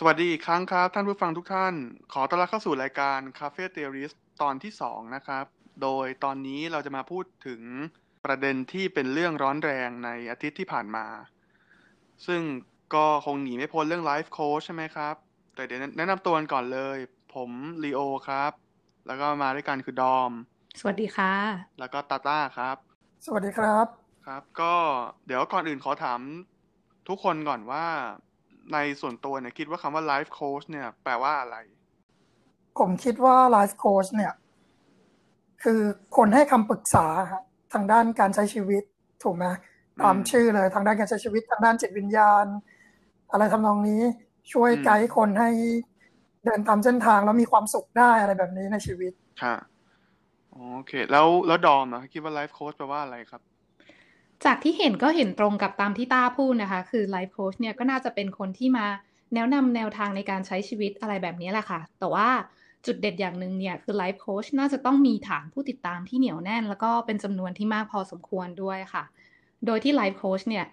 สวัสดีอีกครั้งครับ ท่านผู้ฟังทุกท่าน ขอต้อนรับเข้าสู่รายการ Cafe Theorist ตอนที่ 2 นะครับ โดยตอนนี้เราจะมาพูดถึงประเด็นที่เป็นเรื่องร้อนแรงในอาทิตย์ที่ผ่านมา ซึ่งก็คงหนีไม่พ้นเรื่อง Life Coach ใช่ไหมครับ แต่เดี๋ยวแนะนำตัวกันก่อนเลย ผมลีโอครับ แล้วก็มาด้วยกันคือดอม สวัสดีค่ะ แล้วก็ตาต้าครับ สวัสดีครับ ครับ ก็เดี๋ยวก่อนอื่นขอถามทุกคนก่อนว่า ในส่วนตัวเนี่ยคิดว่าคำว่า life coach เนี่ย แปลว่าอะไร ผมคิดว่า life coach เนี่ย คือคนให้คำปรึกษาฮะทางด้านการใช้ชีวิตถูกไหมตามชื่อเลยทางด้านการใช้ชีวิตทางด้านจิตวิญญาณ อะไรทำนองนี้ช่วยอืมไกด์คนให้เดินตามเส้นทางแล้วมีความสุขได้อะไรแบบนี้ในชีวิต ค่ะอ๋อโอเค แล้วแล้วดอมนะคิดว่า life coach แปลว่าอะไรครับ จากที่เห็นก็เห็นตรงกับตามที่ต้าพูดนะคะ คือ life coach เนี่ยก็น่าจะเป็นคนที่มาแนะนำแนวทางในการใช้ชีวิตอะไรแบบนี้แหละค่ะ แต่ว่าจุดเด็ดอย่างหนึ่งเนี่ยคือ life coach น่าจะต้องมีฐานผู้ติดตามที่เหนียวแน่น แล้วก็เป็นจำนวนที่มากพอสมควรด้วยค่ะ โดยที่ life coach เนี่ย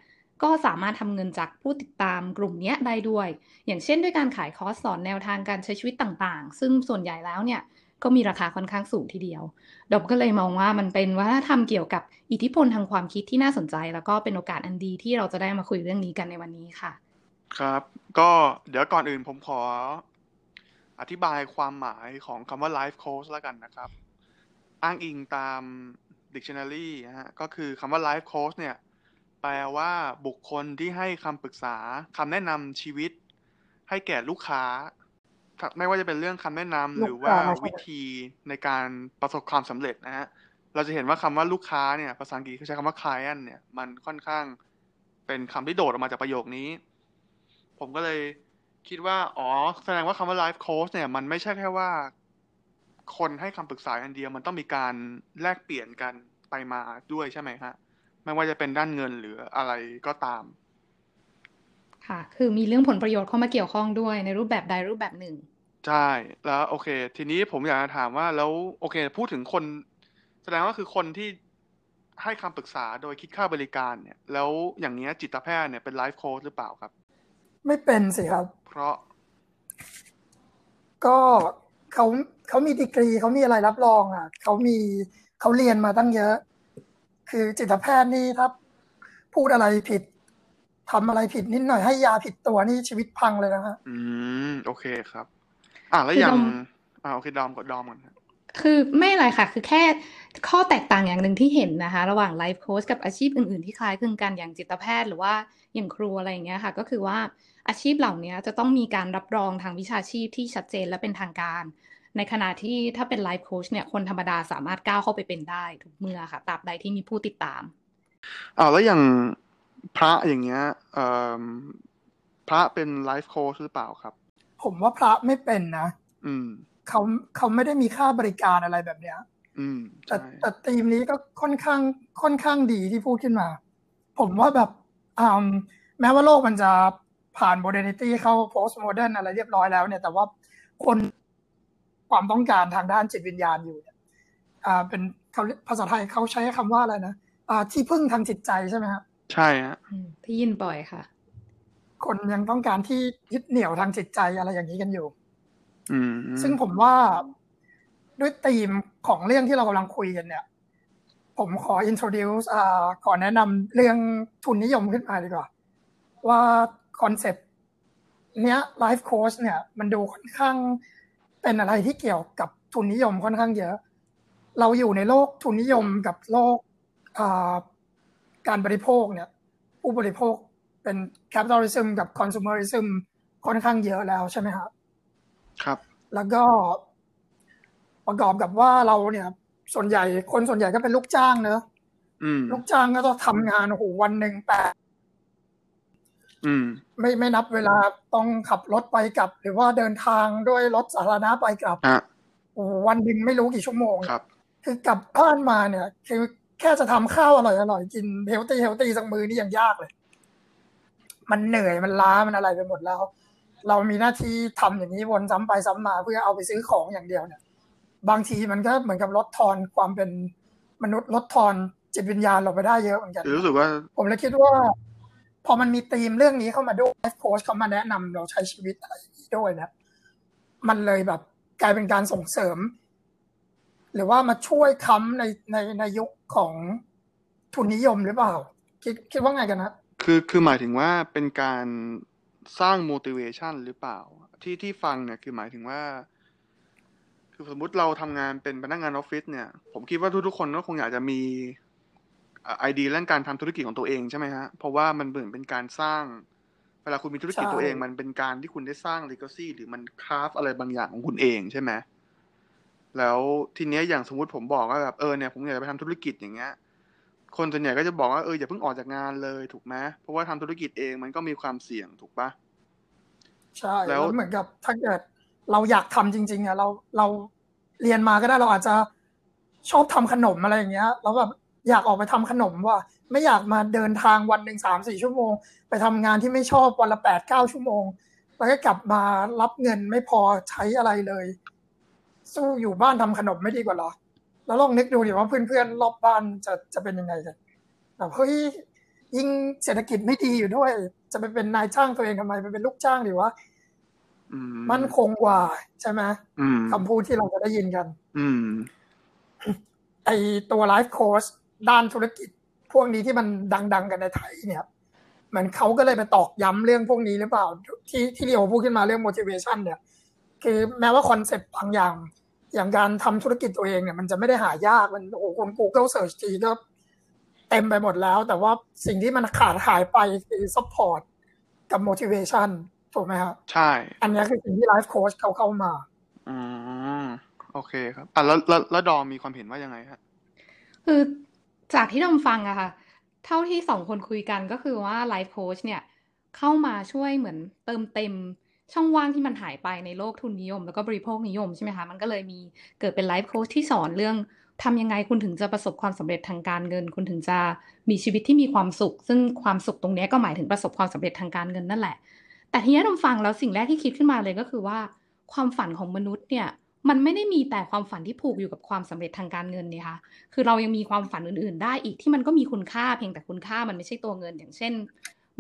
ก็สามารถทำเงินจากผู้ติดตามกลุ่มเนี้ยได้ด้วย อย่างเช่นด้วยการขายคอร์สสอนแนวทางการใช้ชีวิตต่างๆ ซึ่งส่วนใหญ่แล้วเนี่ย ก็มีราคาค่อนข้างสูงทีเดียว ดอมก็เลยมองว่ามันเป็นวัฒนธรรมเกี่ยวกับอิทธิพลทางความคิดที่น่าสนใจ แล้วก็เป็นโอกาสอันดีที่เราจะได้มาคุยเรื่องนี้กันในวันนี้ค่ะ ครับ ก็เดี๋ยวก่อนอื่นผมขออธิบายความหมายของคำว่า life coach แล้วกันนะครับ อ้างอิงตาม dictionary นะฮะก็คือคำว่า life coach เนี่ย แปลว่าบุคคลที่ให้คำปรึกษาคำแนะนำชีวิต ให้แก่ลูกค้า ไม่ว่าจะเป็นเรื่องคำแนะนำหรือว่าลูกค้าใช่วิธีในการประสบความสำเร็จนะฮะเราจะเห็นว่าคำว่าลูกค้าเนี่ยภาษาอังกฤษเขาใช้คำว่า client เนี่ย มันค่อนข้างเป็นคำที่โดดออกมาจากประโยคนี้ ผมก็เลยคิดว่า อ๋อ แสดงว่าคำว่า life coach เนี่ย มันไม่ใช่แค่ว่า คนให้คำปรึกษาอันเดียว มันต้องมีการแลกเปลี่ยนกันไปมาด้วยใช่ไหมฮะ ไม่ว่าจะเป็นด้านเงินหรืออะไรก็ตาม ค่ะ คือมีเรื่องผลประโยชน์เข้ามาเกี่ยวข้องด้วยในรูปแบบใดรูปแบบหนึ่ง ใช่ แล้วโอเค ทีนี้ผมอยากจะถามว่าแล้วโอเค พูดถึงคน แสดงว่าคือคนที่ให้คำปรึกษาโดยคิดค่าบริการเนี่ย แล้วอย่างเนี้ยจิตแพทย์เนี่ยเป็นไลฟ์โค้ชหรือเปล่าครับ ไม่เป็นสิครับ เพราะ ก็เขาเขามีดีกรีเขามีอะไรรับรองอะเขามีเขาเรียนมาตั้งเยอะ คือจิตแพทย์นี่ถ้าพูดอะไรผิด ทำอะไรผิดนิดหน่อยให้ยาผิดตัวนี่ชีวิตพังเลยนะฮะอืมโอเคครับ อะแล้วคืออย่างดอมอ่าโอเคดอมกดดอมก่อนครับคือไม่อะไรค่ะ คือแค่ข้อแตกต่างอย่างหนึ่งที่เห็นนะคะ ระหว่างไลฟ์โค้ชกับอาชีพอื่นๆที่คล้ายคลึงกันอย่างจิตแพทย์หรือว่าอย่างครูอะไรอย่างเงี้ยค่ะ ก็คือว่าอาชีพเหล่านี้จะต้องมีการรับรองทางวิชาชีพที่ชัดเจนและเป็นทางการ ในขณะที่ถ้าเป็นไลฟ์โค้ชเนี่ยคนธรรมดาสามารถก้าวเข้าไปเป็นได้ทุกเมื่อค่ะตราบใดที่มีผู้ติดตามอ่าแล้วอย่าง พระอย่างเงี้ยเอ่อพระเป็นไลฟ์โค้ชหรือเปล่าครับ ผมว่าพระไม่เป็นนะอืมเขาเขาไม่ได้มีค่าบริการอะไรแบบเนี้ย อืมแต่ใช่แต่ทีมนี้ก็ค่อนข้างค่อนข้างดีที่พูดขึ้นมา ผมว่าแบบอืมแม้ว่าโลกมันจะผ่านโมเด r นิตี้เข้า postmodern อะไรเรียบร้อยแล้วเนี่ยแต่ว่าคนความต้องการทางด้านจิตวิญญาณอยู่เนี่ยอ่าเป็นเขาภาษาไทยเขาใช้คำว่าอะไรนะอ่าที่พึ่งทางจิตใจใช่ไหมครับ ใช่ฮะอืมที่ยินบ่อยค่ะ คนยังต้องการที่ยึดเหนี่ยวทางจิตใจอะไรอย่างนี้กันอยู่ อืมซึ่งผมว่าด้วยธีมของเรื่องที่เรากำลังคุยกันเนี่ย ผมขอ introduce อ่าขอแนะนำเรื่องทุนนิยมขึ้นมาดีกว่า ว่าคอนเซปต์เนี้ย life coach เนี่ย มันดูค่อนข้างเป็นอะไรที่เกี่ยวกับทุนนิยมค่อนข้างเยอะ เราอยู่ในโลกทุนนิยมกับโลกอ่า การบริโภคเนี่ยผู้บริโภคเป็น capitalism กับ consumerism ค่อนข้างเยอะแล้วใช่ไหมครับครับ แล้วก็ประกอบกับว่าเราเนี่ย ส่วนใหญ่คนส่วนใหญ่ก็เป็นลูกจ้างเนอะอืมลูกจ้างก็ต้องทำงานโอ้โหวันหนึ่งแปดอืมไม่ไม่นับเวลาต้องขับรถไปกลับ หรือว่าเดินทางด้วยรถสาธารณะไปกลับฮะโอ้โหวันหนึ่งไม่รู้กี่ชั่วโมงครับ คือกลับบ้านมาเนี่ย คือ แค่จะทำข้าวอร่อยอร่อยกิน healthy healthy สักมื้อนี่ยังยากเลย มันเหนื่อยมันล้ามันอะไรไปหมดแล้ว เรามีหน้าที่ทำอย่างนี้วนซ้ำไปซ้ำมาเพื่อเอาไปซื้อของอย่างเดียวเนี่ย บางทีมันก็เหมือนกับลดทอนความเป็นมนุษย์ลดทอนจิตวิญญาณเราไปได้เยอะเหมือนกันรู้สึกว่า ผมเลยคิดว่า พอมันมีธีมเรื่องนี้เข้ามาด้วยไลฟ์โค้ชเขามาแนะนำเราใช้ชีวิตอะไรอย่างนี้ด้วยนะมันเลยแบบกลายเป็นการส่งเสริม หรือว่ามาช่วยค้ำในในในยุคของทุนนิยมหรือเปล่า คิดคิดว่าไงกันนะคือคือหมายถึงว่าเป็นการสร้าง motivation หรือเปล่า ที่ที่ฟังเนี่ยคือหมายถึงว่า คือสมมุติเราทำงานเป็นพนักงานออฟฟิศเนี่ย ผมคิดว่าทุกๆคนก็คงอยากจะมีไอเดียเรื่องการทำธุรกิจของตัวเองใช่ไหมฮะ เพราะว่ามันเหมือนเป็นการสร้าง เวลาคุณมีธุรกิจใช่ตัวเอง มันเป็นการที่คุณได้สร้าง legacy หรือมันคราฟอะไรบางอย่างของคุณเองใช่ไหม แล้วทีเนี้ยอย่างสมมติผมบอกว่าแบบเออเนี่ยผมอยากจะไปทำธุรกิจอย่างเงี้ยคนส่วนใหญ่ก็จะบอกว่าเอออย่าเพิ่งออกจากงานเลยถูกไหมเพราะว่าทำธุรกิจเองมันก็มีความเสี่ยงถูกปะใช่แล้แล้ววเหมือนกับถ้าเกิดเราอยากทำจริงๆอะเราเราเรียนมาก็ได้เราอาจจะชอบทำขนมอะไรอย่างเงี้ยแล้วแบบอยากออกไปทำขนมว่า ไม่อยากมาเดินทางวันหนึ่งสามสี่ชั่วโมง ไปทำงานที่ไม่ชอบวันละแปดเก้าชั่วโมง แล้วก็กลับมารับเงินไม่พอใช้อะไรเลย สู้อยู่บ้านทำขนมไม่ดีกว่าเหรอ แล้วลองนึกดูดิว่าเพื่อนๆรอบบ้านจะจะเป็นยังไงกันแบบเฮ้ยยิ่งเศรษฐกิจไม่ดีอยู่ด้วย จะไปเป็นนายจ้างตัวเองทำไมไปเป็นลูกจ้างดีวะอืมมั่นคงกว่าใช่ไหมอืมคำพูดที่เราจะได้ยินกันอืมไอตัวไลฟ์โค้ชด้านธุรกิจ พวกนี้ที่มันดัง ๆ กันในไทยเนี่ยเหมือนเขาก็เลยไปตอกย้ำเรื่องพวกนี้หรือเปล่า ที่ที่เรียวพูดขึ้นมาเรื่อง motivation เนี่ย คือแม้ว่าคอนเซ็ปต์บางอย่าง อย่างการทำธุรกิจตัวเองเนี่ยมันจะไม่ได้หายากมันโอ้โหคน Google Search ทีก็เต็มไปหมดแล้ว แต่ว่าสิ่งที่มันขาดหายไปคือ support กับ motivation ถูกไหมครับใช่ อันเนี้ยคือสิ่งที่ไลฟ์โค้ชเขาเข้ามา อืมโอเคครับอะแล้วแล้วแล้วดอมมีความเห็นว่ายังไงฮะคือจากที่ดอมฟังอะค่ะ เท่าที่สองคนคุยกันก็คือว่าไลฟ์โค้ชเนี่ย เข้ามาช่วยเหมือนเติมเต็ม ช่องว่างที่มันหายไปในโลกทุนนิยม แล้วก็บริโภคนิยมใช่ไหมคะมันก็เลยมีเกิดเป็นไลฟ์โค้ชที่สอนเรื่องทำยังไงคุณถึงจะประสบความสำเร็จทางการเงิน คุณถึงจะมีชีวิตที่มีความสุข ซึ่งความสุขตรงนี้ก็หมายถึงประสบความสำเร็จทางการเงินนั่นแหละ แต่ทีนี้ดอมฟังแล้วสิ่งแรกที่คิดขึ้นมาเลยก็คือว่า ความฝันของมนุษย์เนี่ยมันไม่ได้มีแต่ความฝันที่ผูกอยู่กับความสำเร็จทางการเงินเนี่ยค่ะ คือเรายังมีความฝันอื่น ๆ ได้อีกที่มันก็มีคุณค่าเพียงแต่คุณค่ามันไม่ใช่ตัวเงิน อย่างเช่น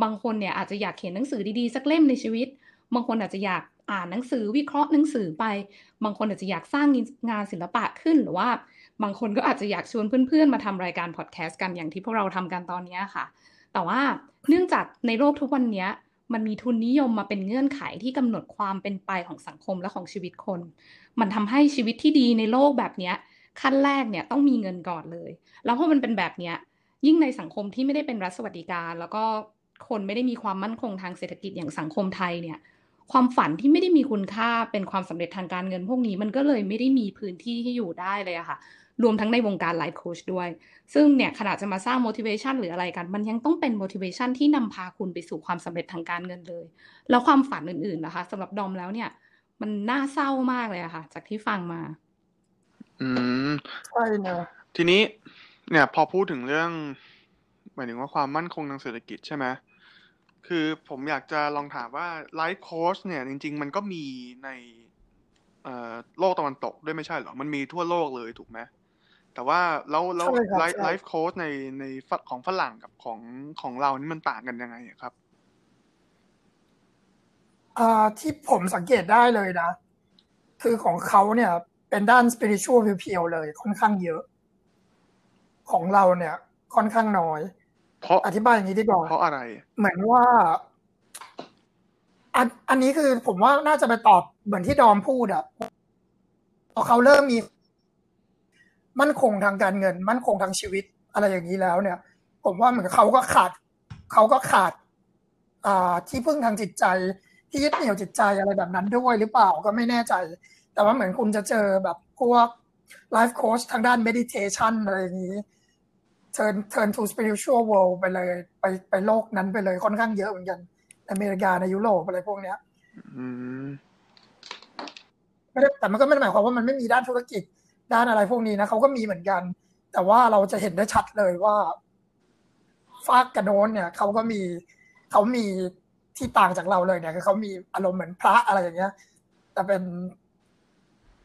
บางคนเนี่ยอาจจะอยากเขียนหนังสือดีๆสักเล่มในชีวิต บางคนอาจจะอยากอ่านหนังสือวิเคราะห์หนังสือไป บางคนอาจจะอยากสร้างงานศิลปะขึ้นหรือว่า บางคนก็อาจจะอยากชวนเพื่อนๆ มาทำรายการพอดแคสต์กันอย่างที่พวกเราทำกันตอนนี้ค่ะ แต่ว่าเนื่องจากในโลกทุกวันนี้มันมีทุนนิยมมาเป็นเงื่อนไขที่กำหนดความเป็นไปของสังคมและของชีวิตคน มันทำให้ชีวิตที่ดีในโลกแบบนี้ขั้นแรกเนี่ยต้องมีเงินก่อนเลย แล้วพอมันเป็นแบบนี้ยิ่งในสังคมที่ไม่ได้เป็นรัฐสวัสดิการ แล้วก็คนไม่ได้มีความมั่นคงทางเศรษฐกิจอย่างสังคมไทยเนี่ย ความฝันที่ไม่ได้มีคุณค่าเป็นความสำเร็จทางการเงินพวกนี้มันก็เลยไม่ได้มีพื้นที่ที่อยู่ได้เลยอะค่ะ รวมทั้งในวงการไลฟ์โค้ชด้วย ซึ่งเนี่ยขนาดจะมาสร้าง motivation หรืออะไรกัน มันยังต้องเป็น motivation ที่นำพาคุณไปสู่ความสำเร็จทางการเงินเลย แล้วความฝันอื่นๆนะคะสำหรับดอมแล้วเนี่ย มันน่าเศร้ามากเลยอะค่ะ จากที่ฟังมา อืมใช่เนอะทีนี้เนี่ย พอพูดถึงเรื่อง หมายถึงว่าความมั่นคงทางเศรษฐกิจใช่ไหม คือผมอยากจะลองถามว่าไลฟ์โค้ชเนี่ย จริง ๆ มันก็มีในเอ่อโลกตะวันตกด้วยไม่ใช่เหรอ มันมีทั่วโลกเลยถูกไหมแต่ว่าแล้วแล้วใช่ครับไลฟ์ใช่ไลฟ์โค้ชในในของฝรั่งกับของของเรานี่มันต่างกันยังไงอะครับอ่าที่ผมสังเกตได้เลยนะ คือของเขาเนี่ย เป็นด้าน spiritual เพียวๆเลย ค่อนข้างเยอะ ของเราเนี่ย ค่อนข้างน้อย เพราะอธิบายอย่างนี้ดีกว่าเพราะอะไร เหมือนว่าอันอันนี้คือผมว่าน่าจะไปตอบเหมือนที่ดอมพูดอะพอเขาเริ่มมี มั่นคงทางการเงิน มั่นคงทางชีวิต อะไรอย่างนี้แล้วเนี่ย ผมว่าเหมือนเขาก็ขาดเขาก็ขาด อ่าที่พึ่งทางจิตใจที่ยึดเหนี่ยวจิตใจอะไรแบบนั้นด้วยหรือเปล่าก็ไม่แน่ใจ แต่ว่าเหมือนคุณจะเจอแบบพวกไลฟ์โค้ชทางด้าน meditation อะไรอย่างนี้ turn turn to spiritual world ไปเลยไปไปโลกนั้นไปเลยค่อนข้างเยอะเหมือนกันในอเมริกาในยุโรปอะไรพวกเนี้ยอืมไม่ได้แต่มันก็ไม่ได้หมายความว่ามันไม่มีด้านธุรกิจด้านอะไรพวกนี้นะเขาก็มีเหมือนกัน แต่ว่าเราจะเห็นได้ชัดเลยว่าฟากกระโน้นเนี่ยเขาก็มีเขามีที่ต่างจากเราเลยเนี่ยคือเขามีอารมณ์เหมือนพระอะไรอย่างเงี้ย แต่เป็น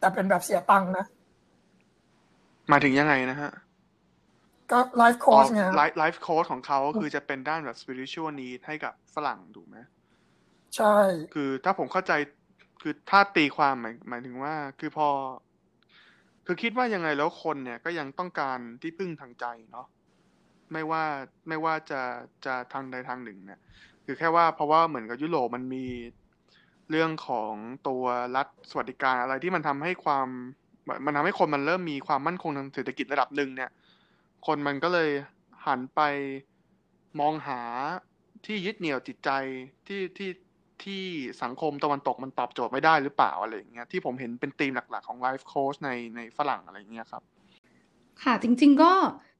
แต่เป็นแบบเสียตังค์นะหมายถึงยังไงนะฮะ ก็ไลฟ์โค้ชไงครับไลฟ์ไลฟ์โค้ชของเขาคือจะเป็นด้านแบบ spiritual need ให้กับฝรั่งถูกไหมใช่ คือถ้าผมเข้าใจคือถ้าตีความหมายหมายถึงว่า คือพอ คือคิดว่ายังไงแล้วคนเนี่ยก็ยังต้องการที่พึ่งทางใจเนาะไม่ว่าไม่ว่าจะจะทางใดทางหนึ่งเนี่ย คือแค่ว่าเพราะว่าเหมือนกับยุโรปมันมีเรื่องของตัวรัฐสวัสดิการอะไรที่มันทำให้ความมันทำให้คนมันเริ่มมีความมั่นคงทางเศรษฐกิจระดับหนึ่งเนี่ย คนมันก็เลยหันไปมองหาที่ยึดเหนี่ยวจิตใจที่ที่ที่สังคมตะวันตกมันตอบโจทย์ไม่ได้หรือเปล่าอะไรอย่างเงี้ยที่ผมเห็นเป็นธีมหลัก ๆ ของไลฟ์โค้ชในในฝรั่งอะไรอย่างเงี้ยครับ ค่ะจริง ๆ ก็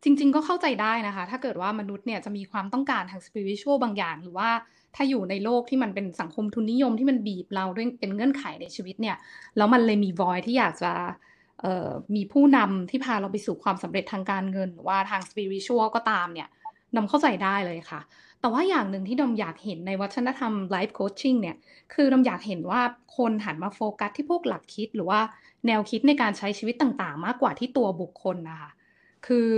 จริง ๆ ก็เข้าใจได้นะคะ ถ้าเกิดว่ามนุษย์เนี่ยจะมีความต้องการทางสปิริตชวลบางอย่าง หรือว่าถ้าอยู่ในโลกที่มันเป็นสังคมทุนนิยมที่มันบีบเราด้วยเป็นเงื่อนไขในชีวิตเนี่ยแล้วมันเลยมีวอยที่อยากจะ มีผู้นำที่พาเราไปสู่ความสำเร็จทางการเงิน หรือว่าทางสปิริชวลก็ตามเนี่ยนำเข้าใจได้เลยค่ะ แต่ว่าอย่างหนึ่งที่ดมอยากเห็นในวัฒนธรรมไลฟ์โคชชิ่งเนี่ย คือดมอยากเห็นว่าคนหันมาโฟกัสที่พวกหลักคิด หรือว่าแนวคิดในการใช้ชีวิตต่างๆ มากกว่าที่ตัวบุคคลนะคะ คือ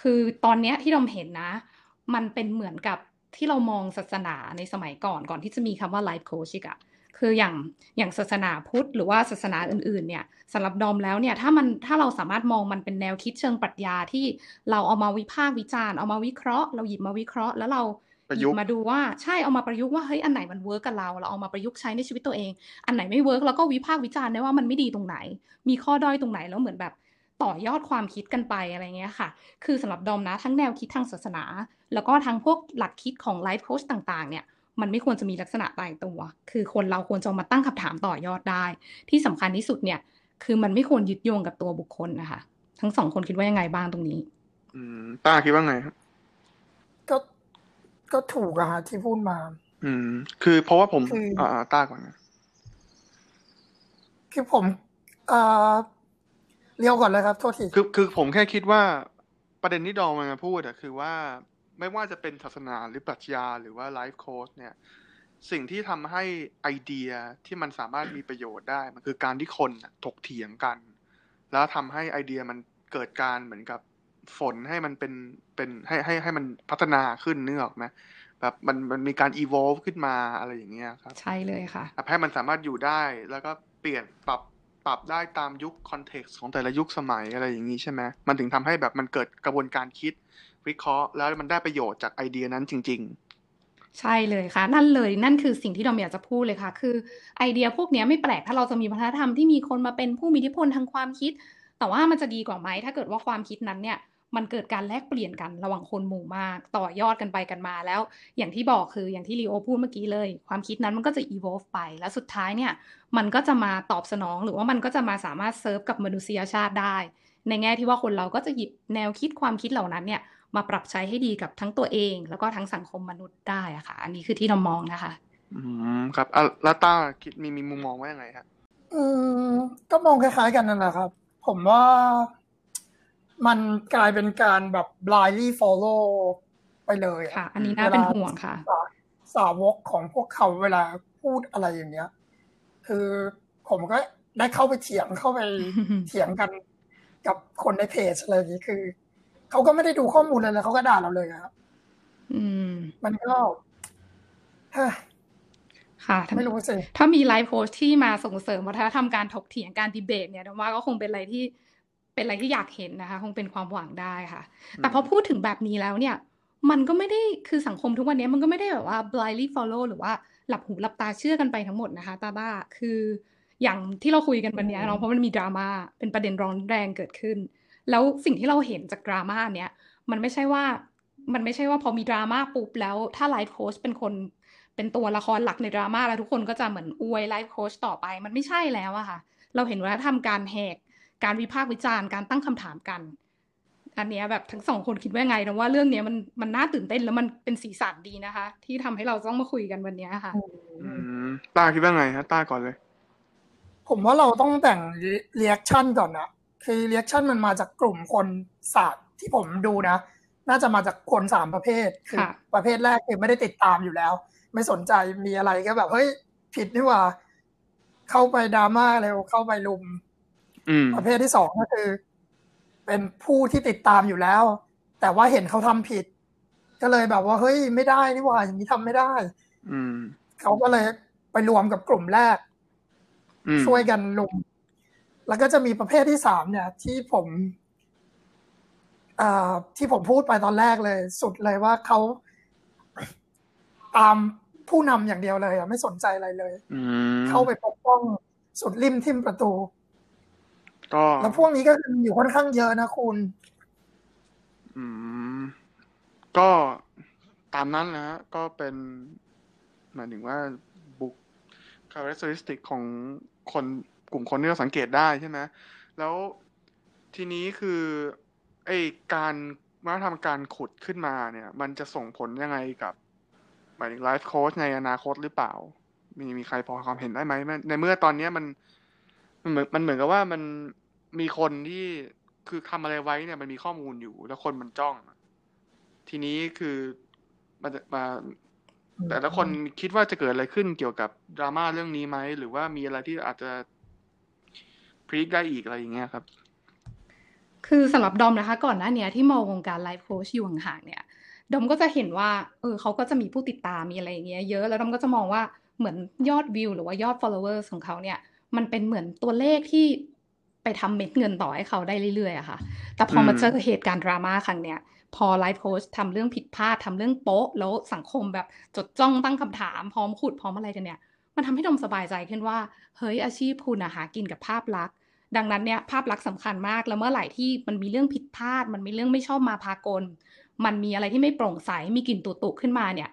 คือตอนนี้ที่ดมเห็นนะ มันเป็นเหมือนกับที่เรามองศาสนาในสมัยก่อนก่อนที่จะมีคำว่าไลฟ์โคชอีกอะ คืออย่างอย่างศาสนาพุทธหรือว่าศาสนาอื่นๆเนี่ยสำหรับดอมแล้วเนี่ยถ้ามันถ้าเราสามารถมองมันเป็นแนวคิดเชิงปรัชญาที่เราเอามาวิพากษ์วิจารณ์เอามาวิเคราะห์เราหยิบมาวิเคราะห์แล้วเราประหยุยิกต์บมาดูว่าใช่เอามาประยุกต์ว่าเฮ้ยอันไหนมัน work กับเราเราเอามาประยุกต์ใช้ในชีวิตตัวเอง อันไหนไม่ work เราก็วิพากษ์วิจารณ์ได้ว่ามันไม่ดีตรงไหน มีข้อด้อยตรงไหนแล้วเหมือนแบบต่อยอดความคิดกันไปอะไรเงี้ยค่ะ คือสำหรับดอมนะทั้งแนวคิดทางศาสนา แล้วก็ทั้งพวกหลักคิดของ life coach ต่างๆ เนี่ย มันไม่ควรจะมีลักษณะตายตัว คือคนเราควรจะเอามาตั้งคำถามต่อยอดได้ ที่สำคัญที่สุดเนี่ย คือมันไม่ควรยึดโยงกับตัวบุคคลนะคะ ทั้งสองคนคิดว่ายังไงบ้างตรงนี้ อืมต้าคิดว่าไงครับก็ก็ถูกอะฮะที่พูดมา อืม คือเพราะว่าผมคืออ่อ่าอ่าต้าก่อนนะคือผมเอ่อเลี้ยวก่อนเลยครับโทษทีคือคือผมแค่คิดว่าประเด็นที่ดองมันมาพูดอะคือว่า ไม่ว่าจะเป็นศาสนาหรือปรัชญาหรือว่าไลฟ์โค้ชเนี่ย สิ่งที่ทำให้ไอเดียที่มันสามารถมีประโยชน์ได้ มันคือการที่คนน่ะถกเถียงกัน แล้วทำให้ไอเดียมันเกิดการเหมือนกับฝนให้มันเป็นเป็นให้ให้ให้มันพัฒนาขึ้นนึกออกไหมแบบมันมันมีการ evolve ขึ้นมาอะไรอย่างเงี้ยครับ ใช่เลยค่ะแบบให้มันสามารถอยู่ได้แล้วก็เปลี่ยนปรับปรับได้ตามยุคคอนเท็กซ์ของแต่ละยุคสมัยอะไรอย่างนี้ใช่ไหมมันถึงทำให้แบบมันเกิดกระบวนการคิด วิเคราะห์ แล้วมันได้ประโยชน์จากไอเดียนั้นจริง ๆ ใช่เลยค่ะ นั่นเลยนั่นคือสิ่งที่ดอมอยากจะพูดเลยค่ะ คือไอเดียพวกนี้ไม่แปลกถ้าเราจะมีวัฒนธรรมที่มีคนมาเป็นผู้มีอิทธิพลทางความคิด แต่ว่ามันจะดีกว่าไหมถ้าเกิดว่าความคิดนั้นเนี่ยมันเกิดการแลกเปลี่ยนกันระหว่างคนหมู่มาก ต่อยอดกันไปกันมาแล้ว อย่างที่บอกคืออย่างที่ลีโอพูดเมื่อกี้เลย ความคิดนั้นมันก็จะ evolve ไป แล้วสุดท้ายเนี่ย มันก็จะมาตอบสนอง หรือว่ามันก็จะมาสามารถเซิร์ฟกับมนุษยชาติได้ ในแง่ที่ว่าคนเราก็จะหยิบแนวคิดความคิดเหล่านั้นเนี่ย มาปรับใช้ให้ดีกับทั้งตัวเอง แล้วก็ทั้งสังคมมนุษย์ได้อะค่ะ อันนี้คือที่เรามองนะคะๆอืมครับอะแล้วต้าคิดมีมีมุมมองว่ายังไงฮะอืมก็มองคล้ายๆกันนั่นแหละครับ ผมว่ามันกลายเป็นการแบบ blindly follow ไปเลยอะค่ะ อันนี้น่าเป็นห่วงค่ะสาสาวกของพวกเขาเวลาพูดอะไรอย่างเงี้ย คือผมก็ได้เข้าไปเถียงเข้าไปเถียงกันกับคนในเพจอะไรอย่างนี้คือ เขาก็ไม่ได้ดูข้อมูลเลยเลยเขาก็ด่าเราเลยอะครับ อืม มันก็เฮ้ยค่ะถ้าไม่รู้สิถ้ามีไลฟ์โค้ชที่มาส่งเสริมวัฒนธรรมการถกเถียงการดีเบต เนี่ยดมว่าก็คงเป็นอะไรที่เป็นอะไรที่อยากเห็นนะคะ คงเป็นความหวังได้ค่ะ แต่พอพูดถึงแบบนี้แล้วเนี่ย มันก็ไม่ได้คือสังคมทุกวันนี้มันก็ไม่ได้แบบว่า blindly follow หรือว่าหลับหูหลับตาเชื่อกันไปทั้งหมดนะคะ ตาบ้าคืออย่างที่เราคุยกันวันนี้เนาะเพราะมันมีดราม่าเป็นประเด็นร้อนแรงเกิดขึ้น แล้วสิ่งที่เราเห็นจากดราม่าเนี้ยมันไม่ใช่ว่ามันไม่ใช่ว่าพอมีดราม่าปุ๊บแล้วถ้า life coach เป็นคนเป็นตัวละครหลักในดราม่าแล้วทุกคนก็จะเหมือนอวย life coach ต่อไป มันไม่ใช่แล้วอะค่ะ เราเห็นว่าทำการแหกการวิพากษ์วิจารณ์การตั้งคำถามกัน อันเนี้ยแบบทั้งสองคนคิดว่าไงนะว่าเรื่องเนี้ยมันมันน่าตื่นเต้นแล้วมันเป็นสีสันดีนะคะ ที่ทำให้เราต้องมาคุยกันวันเนี้ยค่ะอืมต้าคิดว่าไงฮะต้าก่อนเลย ผมว่าเราต้องแบ่ง reaction ก่อนนะ คือ reaction มันมาจากกลุ่มคนศาสตร์ที่ผมดูนะ น่าจะมาจากคนสามประเภท คือค่ะประเภทแรกคือไม่ได้ติดตามอยู่แล้ว ไม่สนใจมีอะไรก็แบบเฮ้ยผิดนี่หว่า เข้าไปดราม่าเร็วเข้าไปรุมอืมประเภทที่สองก็คือ เป็นผู้ที่ติดตามอยู่แล้ว แต่ว่าเห็นเขาทำผิด ก็เลยแบบว่าเฮ้ยไม่ได้นี่หว่าอย่างนี้ทำไม่ได้ อืมเขาก็เลยไปรวมกับกลุ่มแรกอืมช่วยกันลุม แล้วก็จะมีประเภทที่สามเนี่ย ที่ผมเอ่อที่ผมพูดไปตอนแรกเลย สุดเลยว่าเขาตามผู้นำอย่างเดียวเลยอะไม่สนใจอะไรเลยอืมเข้าไปปกป้องสุดริมทิมประตูก็แล้วพวกนี้ก็คืออยู่ค่อนข้างเยอะนะคุณ อืม ก็ตามนั้นนะฮะก็เป็น หมายถึงว่าบุค characteristic ของคน กลุ่มคนที่เราสังเกตได้ใช่ไหมแล้วทีนี้คือไอการวัฒนธรรมการขุดขึ้นมาเนี่ย มันจะส่งผลยังไงกับหมายถึงไลฟ์โค้ชในอนาคตหรือเปล่า มีมีใครพอความเห็นได้ไหมในเมื่อตอนเนี้ยมันมันเหมือนมันเหมือนกับว่ามันมีคนที่คือทำอะไรไว้เนี่ยมันมีข้อมูลอยู่ แล้วคนมันจ้อง ทีนี้คือมันจะมาแต่ละคนคิดว่าจะเกิดอะไรขึ้นเกี่ยวกับดราม่าเรื่องนี้ไหมหรือว่ามีอะไรที่อาจจะ พลิกได้อีกอะไรอย่างเงี้ยครับ คือสำหรับดอมนะคะ ก่อนหน้าเนี้ยที่มองวงการไลฟ์โค้ชอยู่ห่างๆเนี่ยดอมก็จะเห็นว่าเออเขาก็จะมีผู้ติดตามมีอะไรอย่างเงี้ยเยอะแล้วดอมก็จะมองว่าเหมือนยอดวิวหรือว่ายอด followers ของเขาเนี่ย มันเป็นเหมือนตัวเลขที่ไปทำเม็ดเงินต่อให้เขาได้เรื่อยๆอะค่ะ แต่พอมาเจอเหตุการณ์ดราม่าครั้งเนี้ย พอไลฟ์โค้ชทำเรื่องผิดพลาดทำเรื่องโป๊ะ แล้วสังคมแบบจดจ้องตั้งคำถาม พร้อมขุดพร้อมอะไรกันเนี่ย มันทำให้ดอมสบายใจขึ้นว่า เฮ้ยอาชีพคุณอะหากินกับภาพลักษณ์ ดังนั้นเนี่ยภาพลักษณ์สำคัญมากแล้วเมื่อไหร่ที่มันมีเรื่องผิดพลาด มันมีเรื่องไม่ชอบมาพากล มันมีอะไรที่ไม่โปร่งใสมีกลิ่นตุตุขึ้นมาเนี่ย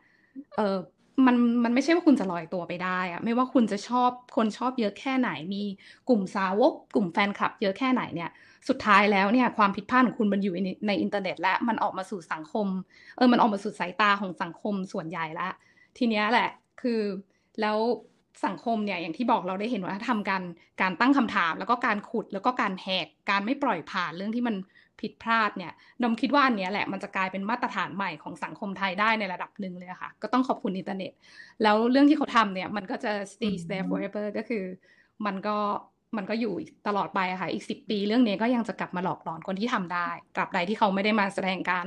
เออมันมันไม่ใช่ว่าคุณจะลอยตัวไปได้อะไม่ว่าคุณจะชอบคนชอบเยอะแค่ไหน มีกลุ่มสาวก กลุ่มแฟนคลับเยอะแค่ไหนเนี่ย สุดท้ายแล้วเนี่ยความผิดพลาดของคุณมันอยู่ในในอินเทอร์เน็ต และมันออกมาสู่สังคมเออมันออกมาสู่สายตาของสังคมส่วนใหญ่ละทีเนี้ยแหละคือแล้ว สังคมเนี่ยอย่างที่บอกเราได้เห็นว่าทำการการตั้งคำถาม แล้วก็การขุดแล้วก็การแหกการไม่ปล่อยผ่านเรื่องที่มันผิดพลาดเนี่ยดมคิดว่าอันเนี้ยแหละมันจะกลายเป็นมาตรฐานใหม่ของสังคมไทยได้ในระดับหนึ่งเลยค่ะ ก็ต้องขอบคุณอินเทอร์เน็ต แล้วเรื่องที่เขาทำเนี่ยมันก็จะ stay there forever ก็คือ มันก็มันก็อยู่ตลอดไปค่ะ อีกสิบปีเรื่องนี้ก็ยังจะกลับมาหลอกหลอนคนที่ทำได้ตราบใดที่เขาไม่ได้มาแสดงการ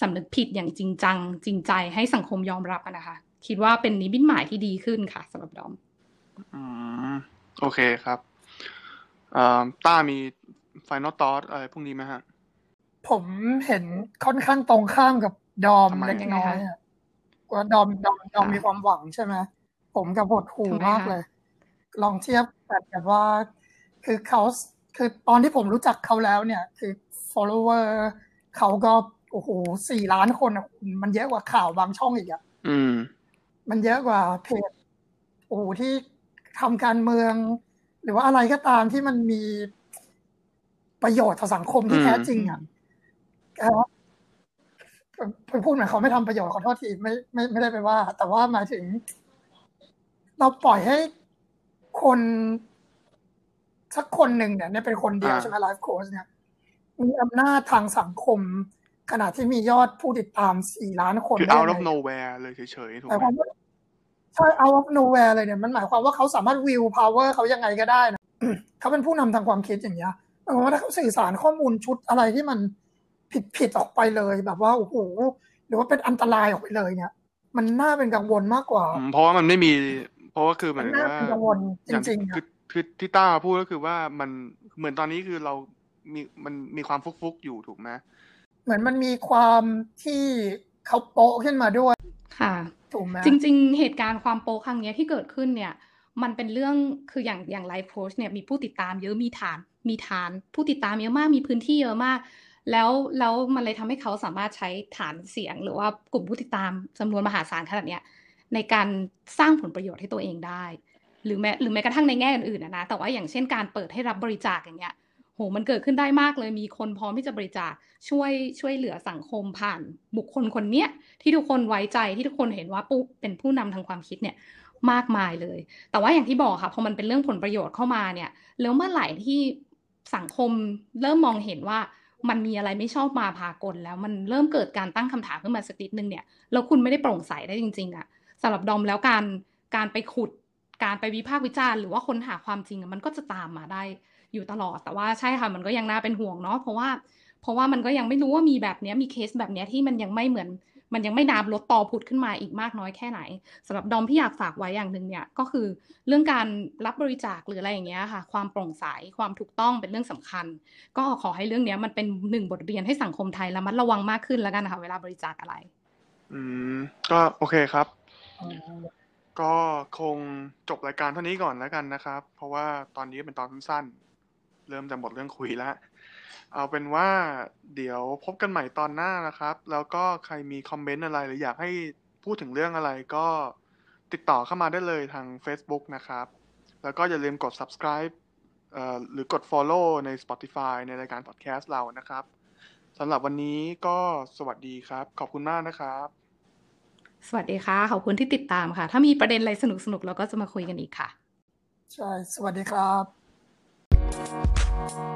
สำนึกผิดอย่างจริงจัง จริงใจให้สังคมยอมรับนะคะ คิดว่าเป็นนิมิตหมายที่ดีขึ้นค่ะสำหรับดอมอืมโอเคครับเอ่อต้ามี final thought อะไรพวกนี้ไหมฮะ ผมเห็นค่อนข้างตรงข้ามกับดอมทำไมเล็กน้อยอะว่าดอมดอมดอมมีความหวังใช่ไหมผมกับหดหูทำไมมากคะเลย ลองเทียบกันกับว่า คือเขาคือตอนที่ผมรู้จักเขาแล้วเนี่ย คือ follower เขาก็โอ้โหสี่ล้านคนอะมันเยอะกว่าข่าวบางช่องอีกอะอืม มันเยอะกว่าเพจโอ้โหที่ทำการเมือง หรือว่าอะไรก็ตามที่มันมีประโยชน์ต่อสังคมที่อืมแท้จริงอะครับไปพูดเหมือนเขาไม่ทำประโยชน์ขอโทษทีไม่ไม่ไม่ได้ไปว่า แต่ว่าหมายถึง เราปล่อยให้คนสักคนหนึ่งเนี่ยเนี่ยเป็นคนเดียวอ่าใช่ไหมไลฟ์โค้ชเนี่ยมีอำนาจทางสังคม ขณะที่มียอดผู้ติดตามสี่ล้านคนคือได้ out ยัง of ไง nowhere เลยเฉยๆถูกหมายไหคมวามว่าใช่ out of nowhere เลยเนี่ยมันหมายความว่าเขาสามารถ will power เขายังไงก็ได้นะเขาเป็นผู้นำทางความคิดอย่างเงี้ยหมายความว่าถ้าเขาสื่อสารข้อมูลชุดอะไรที่มันผิดผิดออกไปเลยแบบว่าโอ้โหหรือว่าเป็นอันตรายออกไปเลยเนี่ย มันน่าเป็นกังวลมากกว่าอืมเพราะว่ามันไม่มี เพราะว่าคือเหมืมัอนนน่าว่าเป็นกังวลจอย่างริงๆคือะอคือที่ต้าพูดก็คือว่ามันเหมือนตอนนี้คือเรามีมันมีความฟุกๆอยู่ถูกไหม เหมือนมันมีความที่เขาโป๊ะขึ้นมาด้วย ค่ะถูกไหมจริง ๆ เหตุการณ์ความโป๊ครั้งเนี้ยที่เกิดขึ้นเนี่ย มันเป็นเรื่องคืออย่างอย่างไลฟ์โค้ชเนี่ยมีผู้ติดตามเยอะมีฐาน มีฐาน ผู้ติดตามเยอะมากมีพื้นที่เยอะมาก แล้วแล้วมันเลยทำให้เขาสามารถใช้ฐานเสียง หรือว่ากลุ่มผู้ติดตามจำนวนมหาศาลขนาดเนี้ยในการสร้างผลประโยชน์ให้ตัวเองได้ หรือแม้หรือแม้กระทั่งในแง่อื่นๆนะนะแต่ว่าอย่างเช่นการเปิดให้รับบริจาคอย่างเงี้ย โหมันเกิดขึ้นได้มากเลยมีคนพร้อมที่จะบริจาคช่วยช่วยเหลือสังคมผ่านบุคคลคนเนี้ยที่ทุกคนไว้ใจที่ทุกคนเห็นว่าปุ๊เป็นผู้นำทางความคิดเนี่ยมากมายเลย แต่ว่าอย่างที่บอกค่ะพอมันเป็นเรื่องผลประโยชน์เข้ามาเนี่ยแล้วเมื่อไหร่ที่สังคมเริ่มมองเห็นว่ามันมีอะไรไม่ชอบมาพากลแล้วมันเริ่มเกิดการตั้งคำถามขึ้นมาสักนิดนึงเนี่ยแล้วคุณไม่ได้โปร่งใสได้จริงๆอะสำหรับดอมแล้วการการไปขุด การไปวิพากษ์วิจารณ์หรือว่าค้นหาความจริงอะมันก็จะตามมาได้ อยู่ตลอด แต่ว่าใช่ค่ะมันก็ยังน่าเป็นห่วงเนาะเพราะว่า เพราะว่ามันก็ยังไม่รู้ว่ามีแบบนี้มีเคสแบบนี้ที่มันยังไม่เหมือน มันยังไม่น้ำลดต่อผุดขึ้นมาอีกมากน้อยแค่ไหนสำหรับดอมที่อยากฝากไว้อย่างหนึ่งเนี่ยก็คือเรื่องการรับบริจาคหรืออะไรอย่างเงี้ยค่ะ ความโปร่งใสความถูกต้องเป็นเรื่องสำคัญ ก็ขอให้เรื่องเนี้ยมันเป็นหนึ่งบทเรียนให้สังคมไทยระมัดระวังมากขึ้นแล้วกันค่ะเวลาบริจาคอะไร อืมก็โอเคครับก็คงจบรายการเท่านี้ก่อนแล้วกันนะครับ เพราะว่าตอนนี้เป็นตอนสั้น เริ่มจะหมดเรื่องคุยแล้วเอาเป็นว่าเดี๋ยวพบกันใหม่ตอนหน้านะครับ แล้วก็ใครมีคอมเมนต์อะไรหรืออยากให้พูดถึงเรื่องอะไรก็ติดต่อเข้ามาได้เลยทาง Facebook นะครับ แล้วก็อย่าลืมกด subscribe เอ่อหรือกด follow ใน Spotify ในรายการ podcast เรานะครับสำหรับวันนี้ก็สวัสดีครับ ขอบคุณมากนะครับ สวัสดีค่ะ ขอบคุณที่ติดตามค่ะ ถ้ามีประเด็นอะไรสนุกๆเราก็จะมาคุยกันอีกค่ะ ใช่ สวัสดีครับ Thank